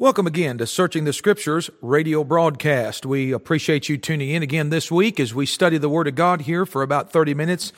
Welcome again to Searching the Scriptures radio broadcast. We appreciate you tuning in again this week as we study the Word of God here for about 30 minutes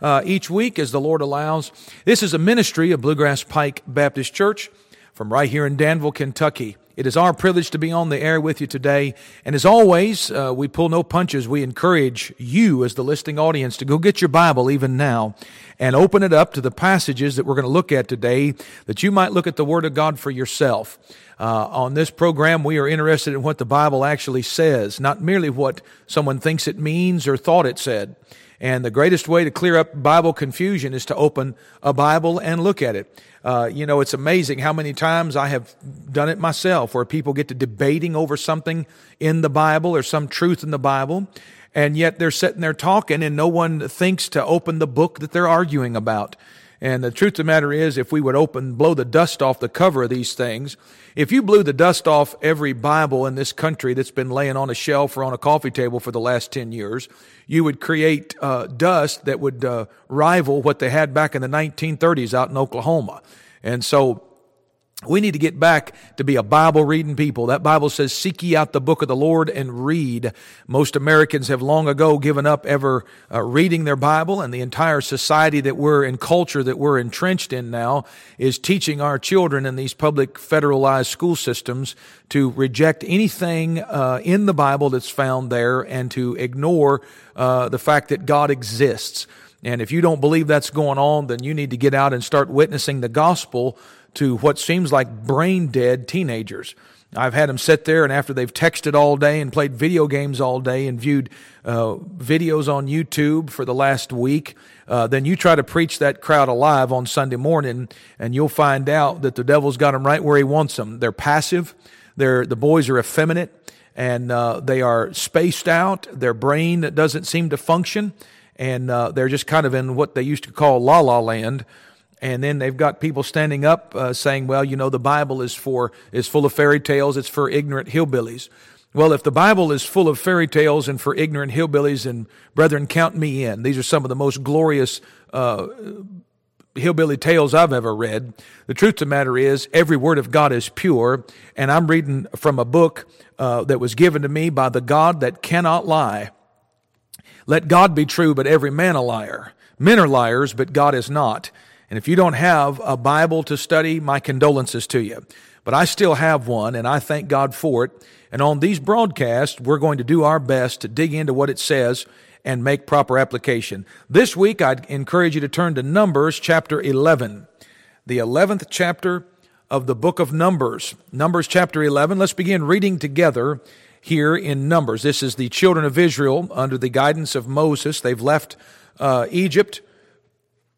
uh, each week as the Lord allows. This is a ministry of Bluegrass Pike Baptist Church from right here in Danville, Kentucky. It is our privilege to be on the air with you today. And as always, uh, we pull no punches. We encourage you as the listening audience to go get your Bible even now and open it up to the passages that we're going to look at today that you might look at the Word of God for yourself. Uh, on this program, we are interested in what the Bible actually says, not merely what someone thinks it means or thought it said. And the greatest way to clear up Bible confusion is to open a Bible and look at it. Uh, you know, it's amazing how many times I have done it myself where people get to debating over something in the Bible or some truth in the Bible, and yet they're sitting there talking and no one thinks to open the book that they're arguing about. And the truth of the matter is, if we would open, blow the dust off the cover of these things, if you blew the dust off every Bible in this country that's been laying on a shelf or on a coffee table for the last 10 years, you would create uh, dust that would uh, rival what they had back in the 1930s out in Oklahoma. And so we need to get back to be a Bible reading people. That Bible says, seek ye out the book of the Lord and read. Most Americans have long ago given up ever uh, reading their Bible and the entire society that we're in culture that we're entrenched in now is teaching our children in these public federalized school systems to reject anything uh, in the Bible that's found there and to ignore uh, the fact that God exists. And if you don't believe that's going on, then you need to get out and start witnessing the gospel to what seems like brain dead teenagers. I've had them sit there and after they've texted all day and played video games all day and viewed uh, videos on YouTube for the last week, uh, then you try to preach that crowd alive on Sunday morning and you'll find out that the devil's got them right where he wants them. They're passive. They're, the boys are effeminate and uh, they are spaced out. Their brain doesn't seem to function and uh, they're just kind of in what they used to call la la land and then they've got people standing up uh, saying, "Well, you know, the Bible is for is full of fairy tales. It's for ignorant hillbillies." Well, if the Bible is full of fairy tales and for ignorant hillbillies, and brethren, count me in. These are some of the most glorious uh, hillbilly tales I've ever read. The truth of the matter is, every word of God is pure, and I'm reading from a book uh, that was given to me by the God that cannot lie. Let God be true, but every man a liar. Men are liars, but God is not. And if you don't have a Bible to study, my condolences to you. But I still have one, and I thank God for it. And on these broadcasts, we're going to do our best to dig into what it says and make proper application. This week, I'd encourage you to turn to Numbers chapter 11, the 11th chapter of the book of Numbers. Numbers chapter 11. Let's begin reading together here in Numbers. This is the children of Israel under the guidance of Moses. They've left uh, Egypt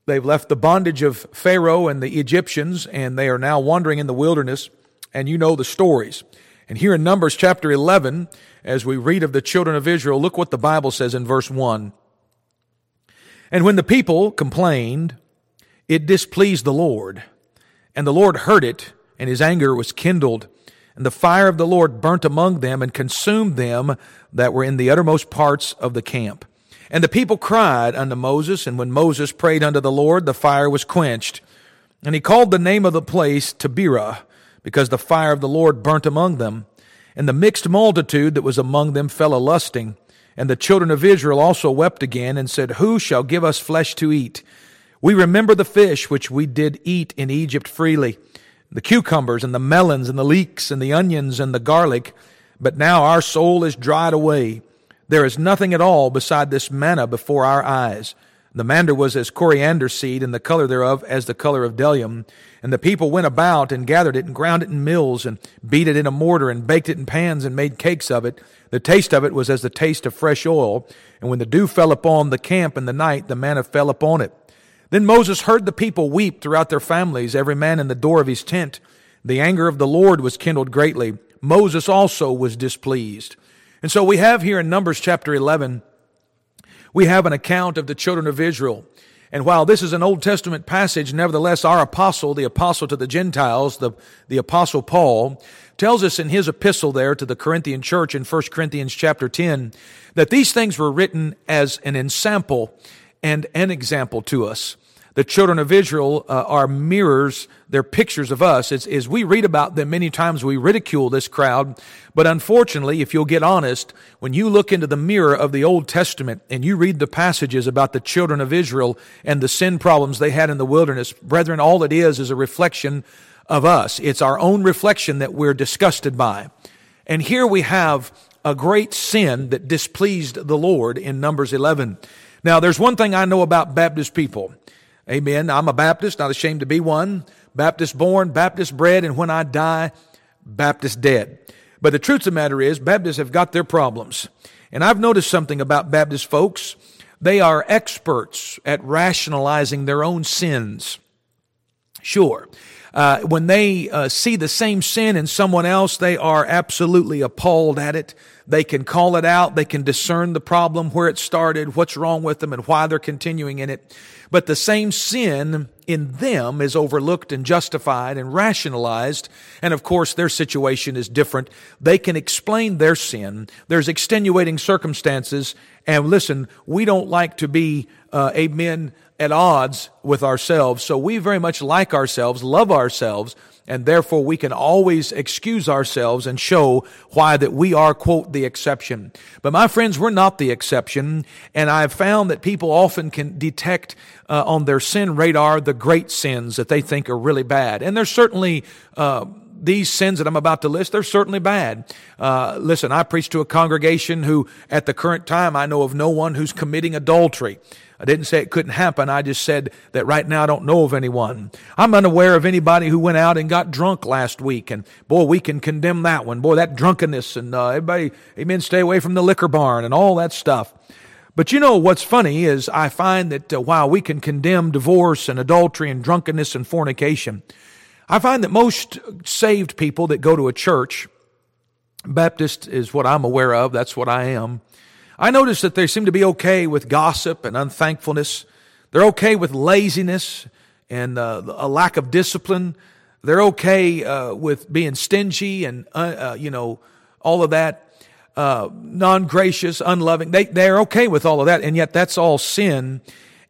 They've left the bondage of Pharaoh and the Egyptians, and they are now wandering in the wilderness, and you know the stories. And here in Numbers chapter 11, as we read of the children of Israel, look what the Bible says in verse 1. And when the people complained, it displeased the Lord. And the Lord heard it, and his anger was kindled. And the fire of the Lord burnt among them and consumed them that were in the uttermost parts of the camp. And the people cried unto Moses, and when Moses prayed unto the Lord, the fire was quenched. And he called the name of the place Taberah, because the fire of the Lord burnt among them. And the mixed multitude that was among them fell a lusting. And the children of Israel also wept again, and said, Who shall give us flesh to eat? We remember the fish which we did eat in Egypt freely, the cucumbers and the melons and the leeks and the onions and the garlic. But now our soul is dried away there is nothing at all beside this manna before our eyes. The manna was as coriander seed, and the color thereof as the color of bdellium. And the people went about and gathered it and ground it in mills and beat it in a mortar and baked it in pans and made cakes of it. The taste of it was as the taste of fresh oil. And when the dew fell upon the camp in the night, the manna fell upon it. Then Moses heard the people weep throughout their families, every man in the door of his tent. The anger of the Lord was kindled greatly. Moses also was displeased. And so we have here in Numbers chapter 11, we have an account of the children of Israel. And while this is an Old Testament passage, nevertheless, our apostle, the apostle to the Gentiles, the, the apostle Paul, tells us in his epistle there to the Corinthian church in 1 Corinthians chapter 10 that these things were written as an ensample and an example to us the children of Israel uh, are mirrors, they're pictures of us. As we read about them, many times we ridicule this crowd. But unfortunately, if you'll get honest, when you look into the mirror of the Old Testament and you read the passages about the children of Israel and the sin problems they had in the wilderness, brethren, all it is is a reflection of us. It's our own reflection that we're disgusted by. And here we have a great sin that displeased the Lord in Numbers 11. Now, there's one thing I know about Baptist people. Amen. I'm a Baptist, not ashamed to be one. Baptist born, Baptist bred, and when I die, Baptist dead. But the truth of the matter is, Baptists have got their problems. And I've noticed something about Baptist folks. They are experts at rationalizing their own sins. Sure. Uh, when they uh, see the same sin in someone else, they are absolutely appalled at it. They can call it out. They can discern the problem, where it started, what's wrong with them, and why they're continuing in it. But the same sin in them is overlooked and justified and rationalized. And of course, their situation is different. They can explain their sin. There's extenuating circumstances. And listen, we don't like to be, uh, amen, at odds with ourselves. So we very much like ourselves, love ourselves, and therefore we can always excuse ourselves and show why that we are, quote, the exception. But my friends, we're not the exception, and I've found that people often can detect uh, on their sin radar the great sins that they think are really bad. And there's certainly, uh, these sins that I'm about to list, they're certainly bad. Uh, listen, I preach to a congregation who, at the current time, I know of no one who's committing adultery. I didn't say it couldn't happen. I just said that right now I don't know of anyone. I'm unaware of anybody who went out and got drunk last week. And boy, we can condemn that one. Boy, that drunkenness and uh, everybody, amen, stay away from the liquor barn and all that stuff. But you know what's funny is I find that uh, while we can condemn divorce and adultery and drunkenness and fornication, I find that most saved people that go to a church, Baptist is what I'm aware of, that's what I am, I notice that they seem to be okay with gossip and unthankfulness. They're okay with laziness and uh, a lack of discipline. They're okay uh, with being stingy and, uh, uh you know, all of that. Uh, non-gracious, unloving. They, they're okay with all of that. And yet that's all sin.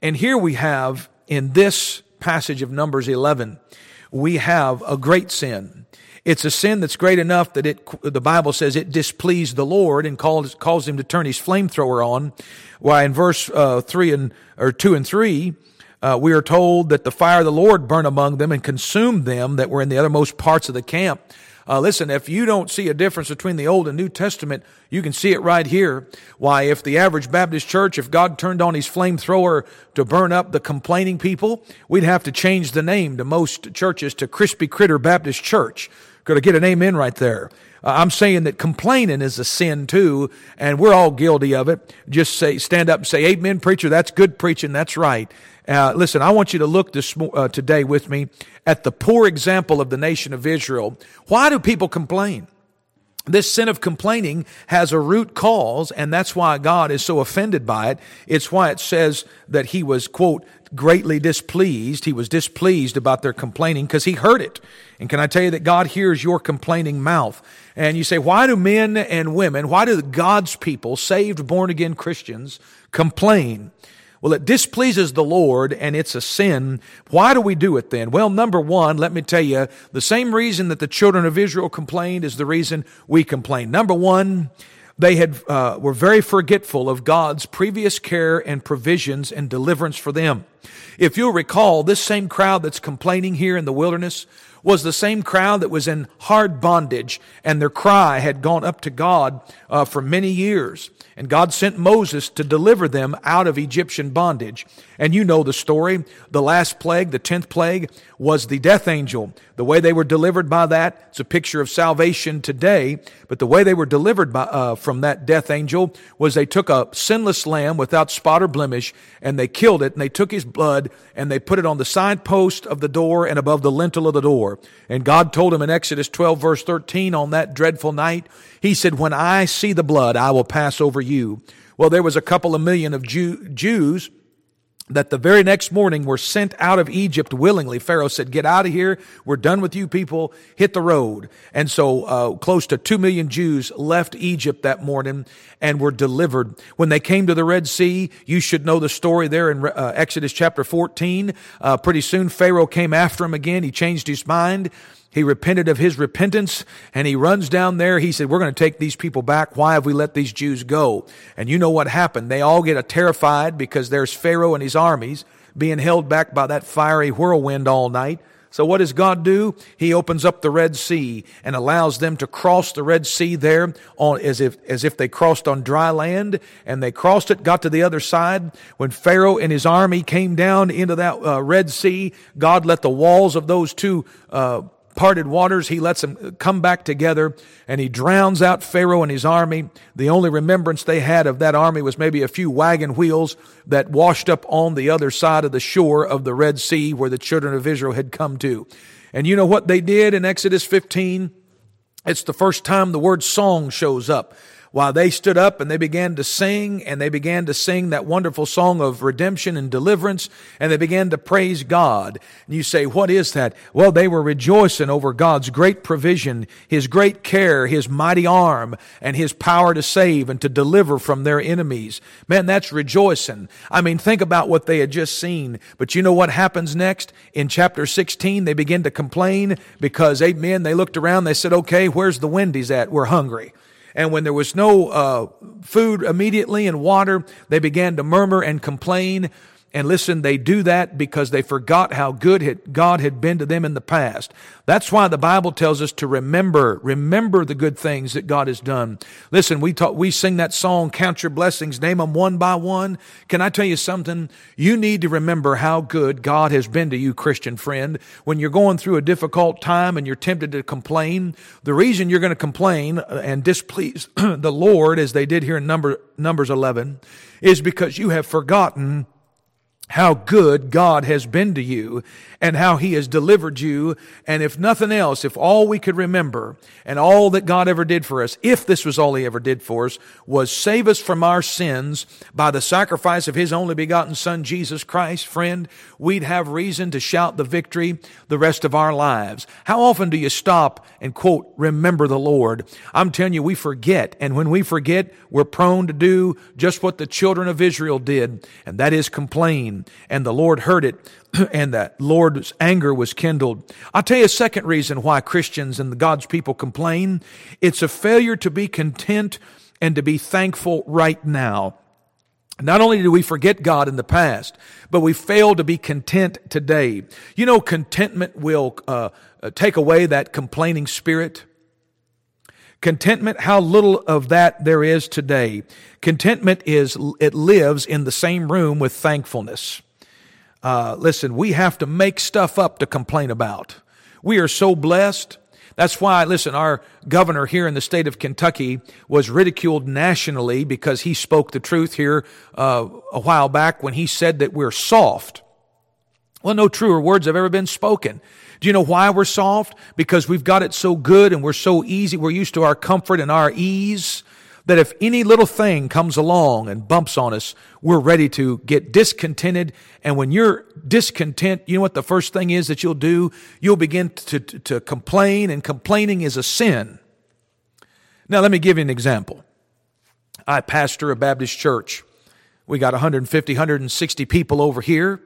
And here we have in this passage of Numbers 11, we have a great sin. It's a sin that's great enough that it, the Bible says it displeased the Lord and calls, calls him to turn his flamethrower on. Why in verse, uh, three and, or two and three, uh, we are told that the fire of the Lord burned among them and consumed them that were in the othermost parts of the camp. Uh, listen, if you don't see a difference between the Old and New Testament, you can see it right here. Why, if the average Baptist church, if God turned on his flamethrower to burn up the complaining people, we'd have to change the name to most churches to Crispy Critter Baptist Church. Could I get an amen right there? Uh, I'm saying that complaining is a sin too, and we're all guilty of it. Just say, stand up and say, Amen, preacher. That's good preaching. That's right. Uh, listen, I want you to look this uh, today with me at the poor example of the nation of Israel. Why do people complain? This sin of complaining has a root cause, and that's why God is so offended by it. It's why it says that he was, quote, greatly displeased. He was displeased about their complaining because he heard it. And can I tell you that God hears your complaining mouth? And you say, why do men and women, why do God's people, saved, born again Christians, complain? Well, it displeases the Lord and it's a sin. Why do we do it then? Well, number one, let me tell you, the same reason that the children of Israel complained is the reason we complain. Number one, they had, uh, were very forgetful of God's previous care and provisions and deliverance for them. If you'll recall, this same crowd that's complaining here in the wilderness was the same crowd that was in hard bondage and their cry had gone up to God uh, for many years. And God sent Moses to deliver them out of Egyptian bondage. And you know the story. The last plague, the tenth plague, was the death angel. The way they were delivered by that, it's a picture of salvation today. But the way they were delivered by, uh, from that death angel was they took a sinless lamb without spot or blemish and they killed it and they took his blood and they put it on the side post of the door and above the lintel of the door. And God told him in Exodus 12 verse 13 on that dreadful night, he said, when I see the blood, I will pass over you. Well, there was a couple of million of Jew, Jews that the very next morning were sent out of Egypt willingly. Pharaoh said, get out of here. We're done with you people. Hit the road. And so, uh, close to two million Jews left Egypt that morning and were delivered. When they came to the Red Sea, you should know the story there in uh, Exodus chapter 14. Uh, pretty soon Pharaoh came after him again. He changed his mind. He repented of his repentance and he runs down there. He said, we're going to take these people back. Why have we let these Jews go? And you know what happened. They all get terrified because there's Pharaoh and his armies being held back by that fiery whirlwind all night. So what does God do? He opens up the Red Sea and allows them to cross the Red Sea there on, as if, as if they crossed on dry land and they crossed it, got to the other side. When Pharaoh and his army came down into that uh, Red Sea, God let the walls of those two, uh, parted waters, he lets them come back together and he drowns out Pharaoh and his army. The only remembrance they had of that army was maybe a few wagon wheels that washed up on the other side of the shore of the Red Sea where the children of Israel had come to. And you know what they did in Exodus 15? It's the first time the word song shows up while they stood up and they began to sing and they began to sing that wonderful song of redemption and deliverance and they began to praise God. And you say, what is that? Well, they were rejoicing over God's great provision, His great care, His mighty arm, and His power to save and to deliver from their enemies. Man, that's rejoicing. I mean, think about what they had just seen. But you know what happens next? In chapter 16, they begin to complain because, amen, they looked around, they said, okay, where's the Wendy's at? We're hungry. And when there was no uh, food immediately and water, they began to murmur and complain. And listen, they do that because they forgot how good God had been to them in the past. That's why the Bible tells us to remember, remember the good things that God has done. Listen, we talk, we sing that song, Count Your Blessings, name them one by one. Can I tell you something? You need to remember how good God has been to you, Christian friend. When you're going through a difficult time and you're tempted to complain, the reason you're going to complain and displease the Lord, as they did here in number, Numbers 11, is because you have forgotten how good God has been to you and how he has delivered you. And if nothing else, if all we could remember and all that God ever did for us, if this was all he ever did for us, was save us from our sins by the sacrifice of his only begotten son, Jesus Christ, friend, we'd have reason to shout the victory the rest of our lives. How often do you stop and quote, remember the Lord? I'm telling you, we forget. And when we forget, we're prone to do just what the children of Israel did, and that is complain. And the Lord heard it and that Lord's anger was kindled. I'll tell you a second reason why Christians and the God's people complain. It's a failure to be content and to be thankful right now. Not only do we forget God in the past, but we fail to be content today. You know, contentment will uh, uh take away that complaining spirit. Contentment, how little of that there is today. Contentment is, it lives in the same room with thankfulness. Uh, listen, we have to make stuff up to complain about. We are so blessed. That's why, listen, our governor here in the state of Kentucky was ridiculed nationally because he spoke the truth here uh, a while back when he said that we're soft. Well, no truer words have ever been spoken. Do you know why we're soft? Because we've got it so good and we're so easy. We're used to our comfort and our ease that if any little thing comes along and bumps on us, we're ready to get discontented. And when you're discontent, you know what the first thing is that you'll do? You'll begin to, to, to complain, and complaining is a sin. Now, let me give you an example. I pastor a Baptist church. We got 150, 160 people over here.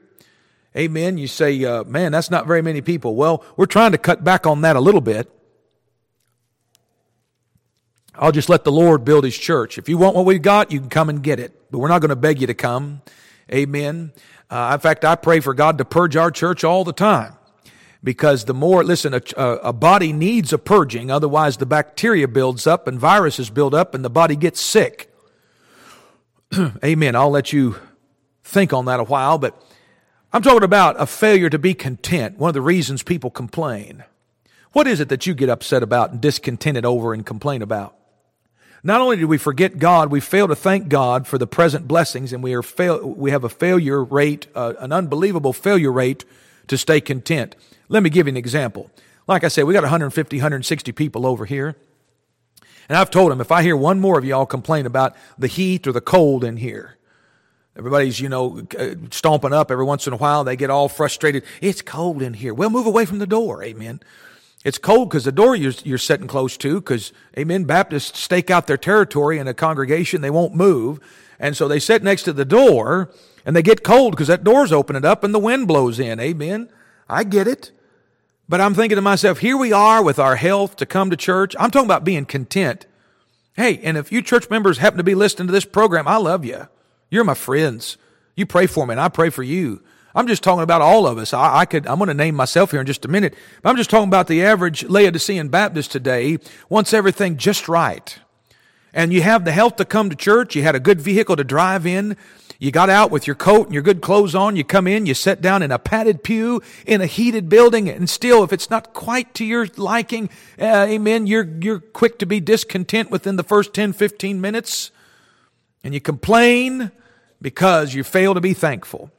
Amen. You say, uh, man, that's not very many people. Well, we're trying to cut back on that a little bit. I'll just let the Lord build his church. If you want what we've got, you can come and get it. But we're not going to beg you to come. Amen. Uh, in fact, I pray for God to purge our church all the time. Because the more, listen, a, a body needs a purging. Otherwise, the bacteria builds up and viruses build up and the body gets sick. Amen. I'll let you think on that a while, but I'm talking about a failure to be content. One of the reasons people complain. What is it that you get upset about and discontented over and complain about? Not only do we forget God, we fail to thank God for the present blessings, and we are fail, we have a failure rate, uh, an unbelievable failure rate to stay content. Let me give you an example. Like I said, we got 150, 160 people over here. And I've told them if I hear one more of y'all complain about the heat or the cold in here, Everybody's, you know, uh, stomping up every once in a while. They get all frustrated. It's cold in here. Well, move away from the door. Amen. It's cold because the door you're, you're sitting close to because, amen, Baptists stake out their territory in a congregation. They won't move. And so they sit next to the door and they get cold because that door's opening up and the wind blows in. Amen. I get it. But I'm thinking to myself, here we are with our health to come to church. I'm talking about being content. Hey, and if you church members happen to be listening to this program, I love you. You're my friends. You pray for me and I pray for you. I'm just talking about all of us. I, I could, I'm going to name myself here in just a minute. But I'm just talking about the average Laodicean Baptist today wants everything just right. And you have the health to come to church. You had a good vehicle to drive in. You got out with your coat and your good clothes on. You come in, you sit down in a padded pew in a heated building. And still, if it's not quite to your liking, uh, amen, you're, you're quick to be discontent within the first 10, 15 minutes. And you complain because you fail to be thankful.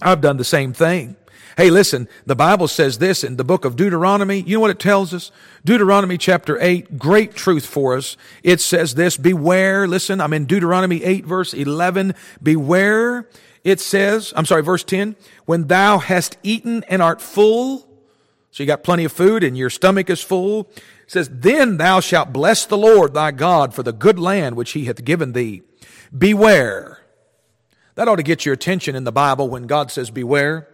I've done the same thing. Hey, listen, the Bible says this in the book of Deuteronomy. You know what it tells us? Deuteronomy chapter 8, great truth for us. It says this, beware, listen, I'm in Deuteronomy 8 verse 11. Beware, it says, I'm sorry, verse 10, when thou hast eaten and art full, so you got plenty of food and your stomach is full, it says, then thou shalt bless the Lord thy God for the good land which he hath given thee. Beware. That ought to get your attention in the Bible when God says beware.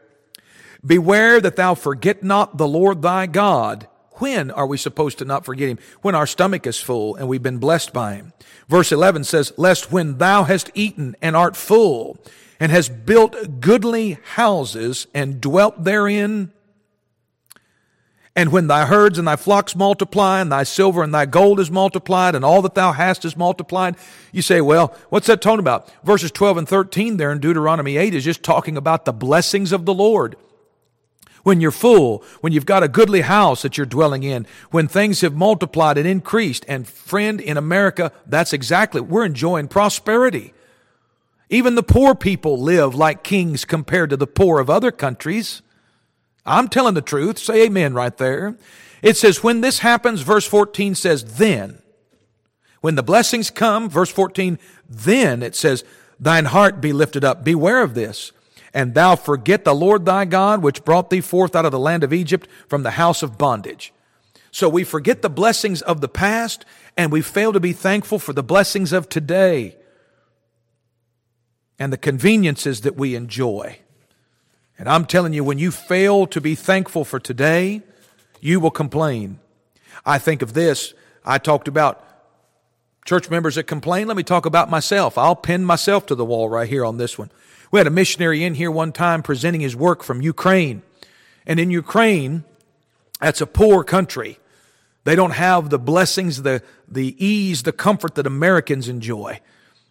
Beware that thou forget not the Lord thy God. When are we supposed to not forget him? When our stomach is full and we've been blessed by him. Verse 11 says, Lest when thou hast eaten and art full and hast built goodly houses and dwelt therein, and when thy herds and thy flocks multiply, and thy silver and thy gold is multiplied, and all that thou hast is multiplied, you say, well, what's that talking about? Verses 12 and 13 there in Deuteronomy 8 is just talking about the blessings of the Lord. When you're full, when you've got a goodly house that you're dwelling in, when things have multiplied and increased, and friend, in America, that's exactly, we're enjoying prosperity. Even the poor people live like kings compared to the poor of other countries. I'm telling the truth. Say amen right there. It says, when this happens, verse 14 says, then. When the blessings come, verse 14, then it says, thine heart be lifted up. Beware of this. And thou forget the Lord thy God, which brought thee forth out of the land of Egypt from the house of bondage. So we forget the blessings of the past and we fail to be thankful for the blessings of today and the conveniences that we enjoy. And I'm telling you, when you fail to be thankful for today, you will complain. I think of this. I talked about church members that complain. Let me talk about myself. I'll pin myself to the wall right here on this one. We had a missionary in here one time presenting his work from Ukraine. And in Ukraine, that's a poor country. They don't have the blessings, the, the ease, the comfort that Americans enjoy.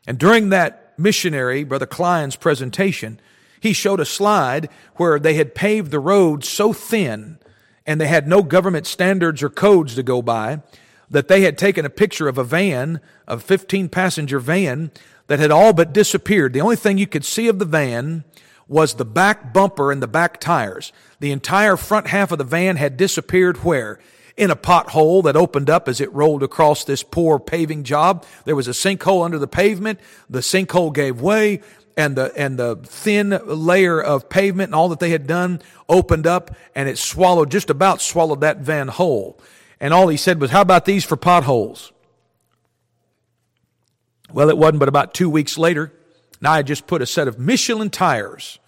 And during that missionary, Brother Klein's presentation, he showed a slide where they had paved the road so thin and they had no government standards or codes to go by that they had taken a picture of a van, a 15 passenger van that had all but disappeared. The only thing you could see of the van was the back bumper and the back tires. The entire front half of the van had disappeared where? In a pothole that opened up as it rolled across this poor paving job. There was a sinkhole under the pavement. The sinkhole gave way and the and the thin layer of pavement and all that they had done opened up and it swallowed just about swallowed that van whole. And all he said was, "How about these for potholes?" Well, it wasn't but about 2 weeks later, and I had just put a set of Michelin tires,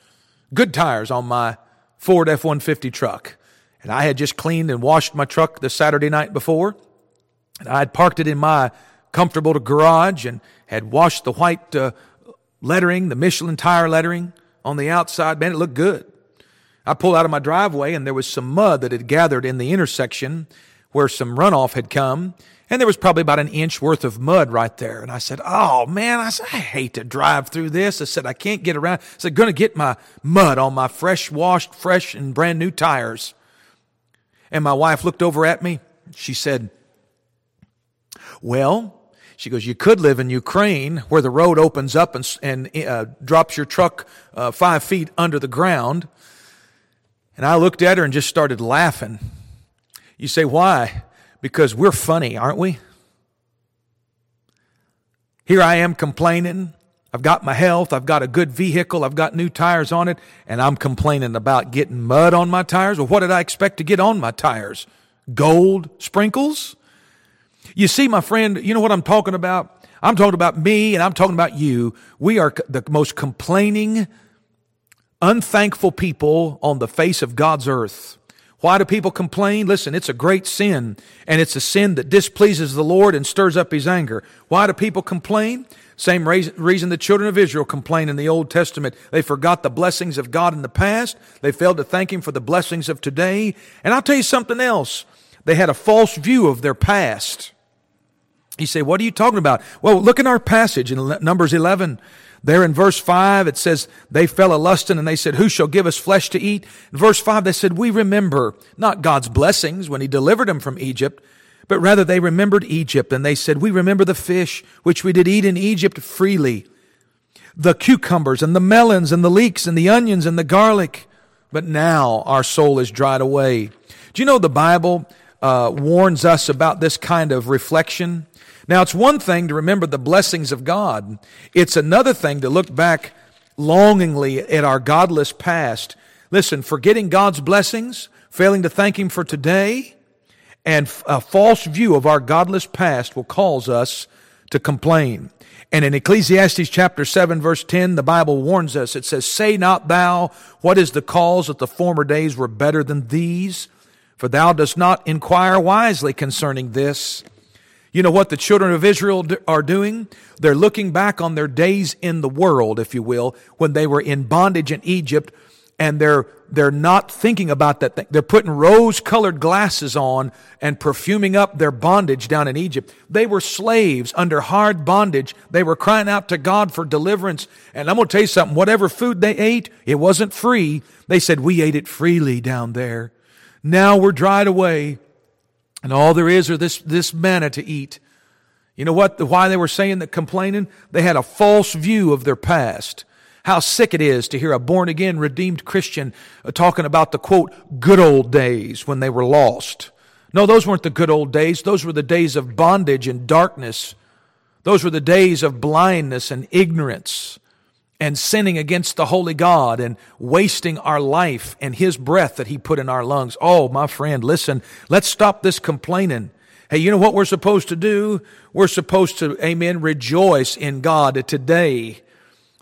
good tires on my Ford F150 truck. And I had just cleaned and washed my truck the Saturday night before. And I had parked it in my comfortable garage and had washed the white uh, lettering, the Michelin tire lettering on the outside. Man, it looked good. I pulled out of my driveway and there was some mud that had gathered in the intersection where some runoff had come. And there was probably about an inch worth of mud right there. And I said, Oh man, I said, I hate to drive through this. I said, I can't get around. I said, gonna get my mud on my fresh washed, fresh and brand new tires. And my wife looked over at me. She said, Well, she goes, You could live in Ukraine where the road opens up and, and uh, drops your truck uh, five feet under the ground. And I looked at her and just started laughing. You say, Why? Because we're funny, aren't we? Here I am complaining. I've got my health. I've got a good vehicle. I've got new tires on it. And I'm complaining about getting mud on my tires. Well, what did I expect to get on my tires? Gold sprinkles? You see, my friend, you know what I'm talking about? I'm talking about me and I'm talking about you. We are the most complaining, unthankful people on the face of God's earth. Why do people complain? Listen, it's a great sin, and it's a sin that displeases the Lord and stirs up his anger. Why do people complain? Same reason the children of Israel complain in the Old Testament. They forgot the blessings of God in the past. They failed to thank Him for the blessings of today. And I'll tell you something else. They had a false view of their past. You say, what are you talking about? Well, look in our passage in Numbers 11. There in verse 5, it says, they fell a lusting and they said, who shall give us flesh to eat? In verse 5, they said, we remember not God's blessings when he delivered them from Egypt, but rather they remembered Egypt and they said, we remember the fish which we did eat in Egypt freely, the cucumbers and the melons and the leeks and the onions and the garlic. But now our soul is dried away. Do you know the Bible uh, warns us about this kind of reflection? Now, it's one thing to remember the blessings of God. It's another thing to look back longingly at our godless past. Listen, forgetting God's blessings, failing to thank Him for today, and a false view of our godless past will cause us to complain. And in Ecclesiastes chapter 7 verse 10, the Bible warns us. It says, Say not thou, what is the cause that the former days were better than these? For thou dost not inquire wisely concerning this. You know what the children of Israel are doing? They're looking back on their days in the world, if you will, when they were in bondage in Egypt, and they're, they're not thinking about that thing. They're putting rose colored glasses on and perfuming up their bondage down in Egypt. They were slaves under hard bondage. They were crying out to God for deliverance. And I'm going to tell you something, whatever food they ate, it wasn't free. They said, we ate it freely down there. Now we're dried away. And all there is are this, this manna to eat. You know what? Why they were saying that complaining? They had a false view of their past. How sick it is to hear a born again, redeemed Christian uh, talking about the quote, good old days when they were lost. No, those weren't the good old days. Those were the days of bondage and darkness. Those were the days of blindness and ignorance and sinning against the holy God and wasting our life and His breath that He put in our lungs. Oh, my friend, listen, let's stop this complaining. Hey, you know what we're supposed to do? We're supposed to, amen, rejoice in God today.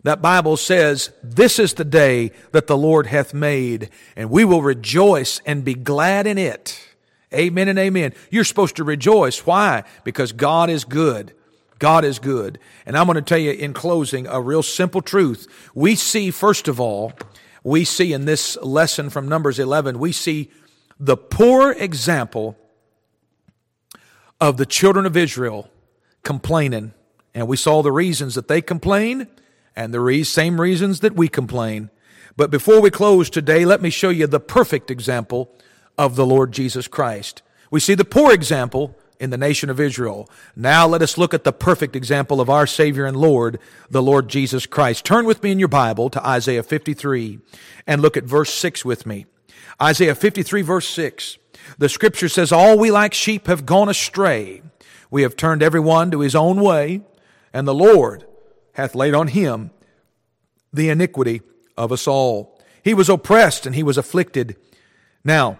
That Bible says, this is the day that the Lord hath made, and we will rejoice and be glad in it. Amen and amen. You're supposed to rejoice. Why? Because God is good. God is good. And I'm going to tell you in closing a real simple truth. We see, first of all, we see in this lesson from Numbers 11, we see the poor example of the children of Israel complaining. And we saw the reasons that they complain and the same reasons that we complain. But before we close today, let me show you the perfect example of the Lord Jesus Christ. We see the poor example in the nation of Israel. Now let us look at the perfect example of our Savior and Lord, the Lord Jesus Christ. Turn with me in your Bible to Isaiah 53 and look at verse 6 with me. Isaiah 53 verse 6. The scripture says, All we like sheep have gone astray. We have turned every one to his own way, and the Lord hath laid on him the iniquity of us all. He was oppressed and he was afflicted. Now,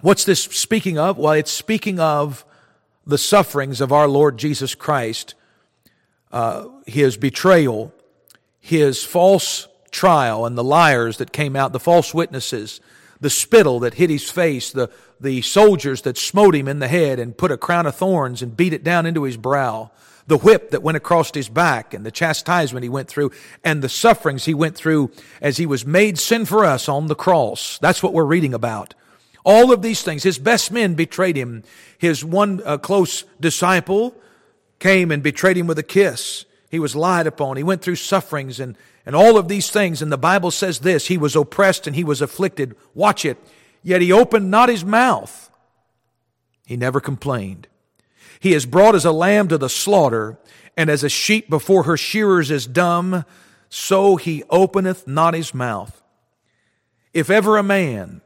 what's this speaking of? Well, it's speaking of the sufferings of our Lord Jesus Christ, uh, his betrayal, his false trial, and the liars that came out, the false witnesses, the spittle that hit his face, the, the soldiers that smote him in the head and put a crown of thorns and beat it down into his brow, the whip that went across his back and the chastisement he went through and the sufferings he went through as he was made sin for us on the cross. That's what we're reading about. All of these things. His best men betrayed him. His one uh, close disciple came and betrayed him with a kiss. He was lied upon. He went through sufferings and, and all of these things. And the Bible says this He was oppressed and he was afflicted. Watch it. Yet he opened not his mouth. He never complained. He is brought as a lamb to the slaughter, and as a sheep before her shearers is dumb, so he openeth not his mouth. If ever a man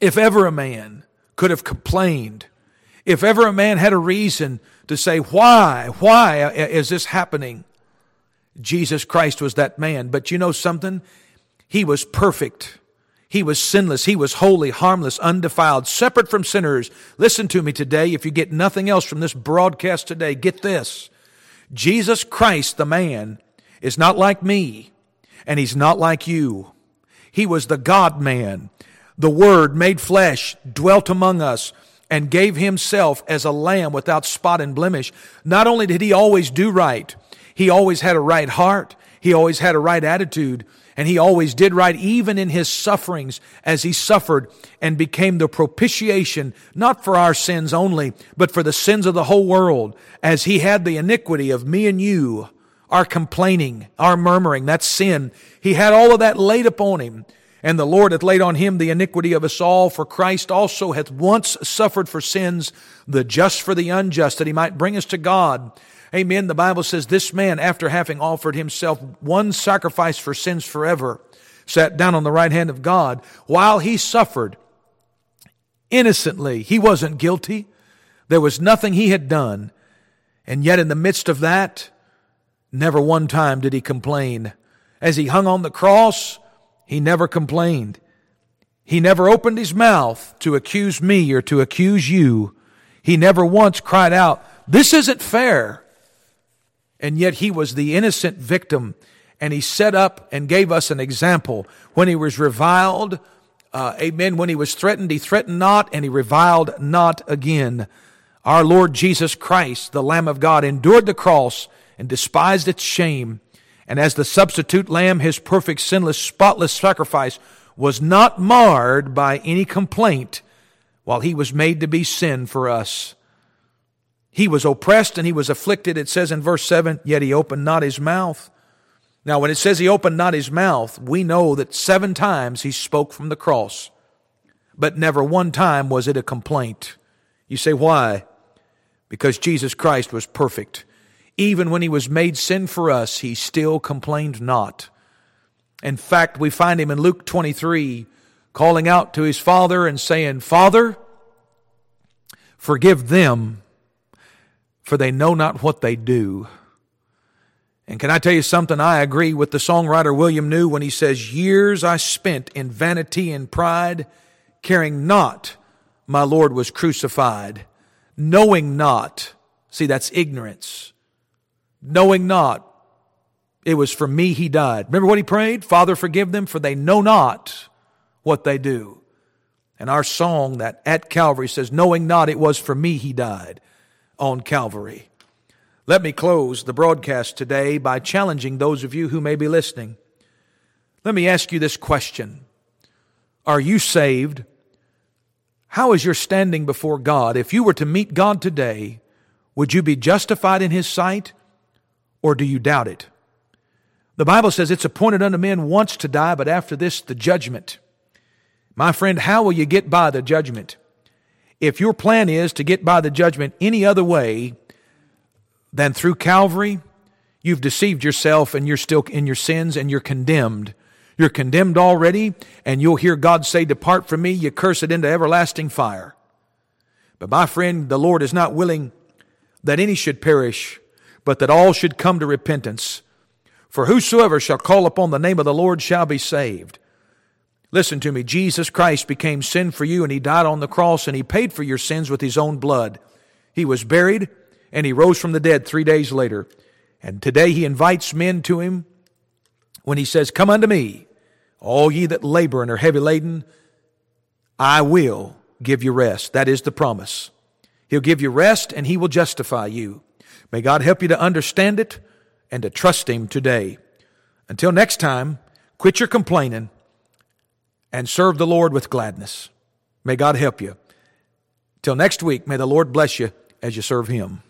if ever a man could have complained, if ever a man had a reason to say, why, why is this happening? Jesus Christ was that man. But you know something? He was perfect. He was sinless. He was holy, harmless, undefiled, separate from sinners. Listen to me today. If you get nothing else from this broadcast today, get this. Jesus Christ, the man, is not like me, and he's not like you. He was the God man. The Word made flesh, dwelt among us, and gave himself as a lamb without spot and blemish. Not only did he always do right, he always had a right heart. He always had a right attitude and he always did right even in his sufferings as he suffered and became the propitiation, not for our sins only, but for the sins of the whole world as he had the iniquity of me and you, our complaining, our murmuring, that's sin. He had all of that laid upon him. And the Lord hath laid on him the iniquity of us all, for Christ also hath once suffered for sins, the just for the unjust, that he might bring us to God. Amen. The Bible says this man, after having offered himself one sacrifice for sins forever, sat down on the right hand of God while he suffered innocently. He wasn't guilty. There was nothing he had done. And yet in the midst of that, never one time did he complain. As he hung on the cross, he never complained. He never opened his mouth to accuse me or to accuse you. He never once cried out, This isn't fair. And yet he was the innocent victim. And he set up and gave us an example. When he was reviled, uh, amen, when he was threatened, he threatened not, and he reviled not again. Our Lord Jesus Christ, the Lamb of God, endured the cross and despised its shame and as the substitute lamb, his perfect, sinless, spotless sacrifice was not marred by any complaint while he was made to be sin for us. He was oppressed and he was afflicted. It says in verse 7, yet he opened not his mouth. Now, when it says he opened not his mouth, we know that seven times he spoke from the cross, but never one time was it a complaint. You say, why? Because Jesus Christ was perfect. Even when he was made sin for us, he still complained not. In fact, we find him in Luke 23 calling out to his father and saying, Father, forgive them, for they know not what they do. And can I tell you something? I agree with the songwriter William Newell when he says, Years I spent in vanity and pride, caring not my Lord was crucified, knowing not. See, that's ignorance knowing not it was for me he died. Remember what he prayed? Father, forgive them, for they know not what they do. And our song that at Calvary says, knowing not it was for me he died on Calvary. Let me close the broadcast today by challenging those of you who may be listening. Let me ask you this question Are you saved? How is your standing before God? If you were to meet God today, would you be justified in His sight? Or do you doubt it? The Bible says it's appointed unto men once to die, but after this, the judgment. My friend, how will you get by the judgment? If your plan is to get by the judgment any other way than through Calvary, you've deceived yourself and you're still in your sins and you're condemned. You're condemned already, and you'll hear God say, Depart from me, you curse it into everlasting fire. But my friend, the Lord is not willing that any should perish, but that all should come to repentance. For whosoever shall call upon the name of the Lord shall be saved. Listen to me. Jesus Christ became sin for you and he died on the cross and he paid for your sins with his own blood. He was buried and he rose from the dead three days later. And today he invites men to him when he says, Come unto me, all ye that labor and are heavy laden, I will give you rest. That is the promise. He'll give you rest and he will justify you. May God help you to understand it and to trust Him today. Until next time, quit your complaining and serve the Lord with gladness. May God help you. Till next week, may the Lord bless you as you serve Him.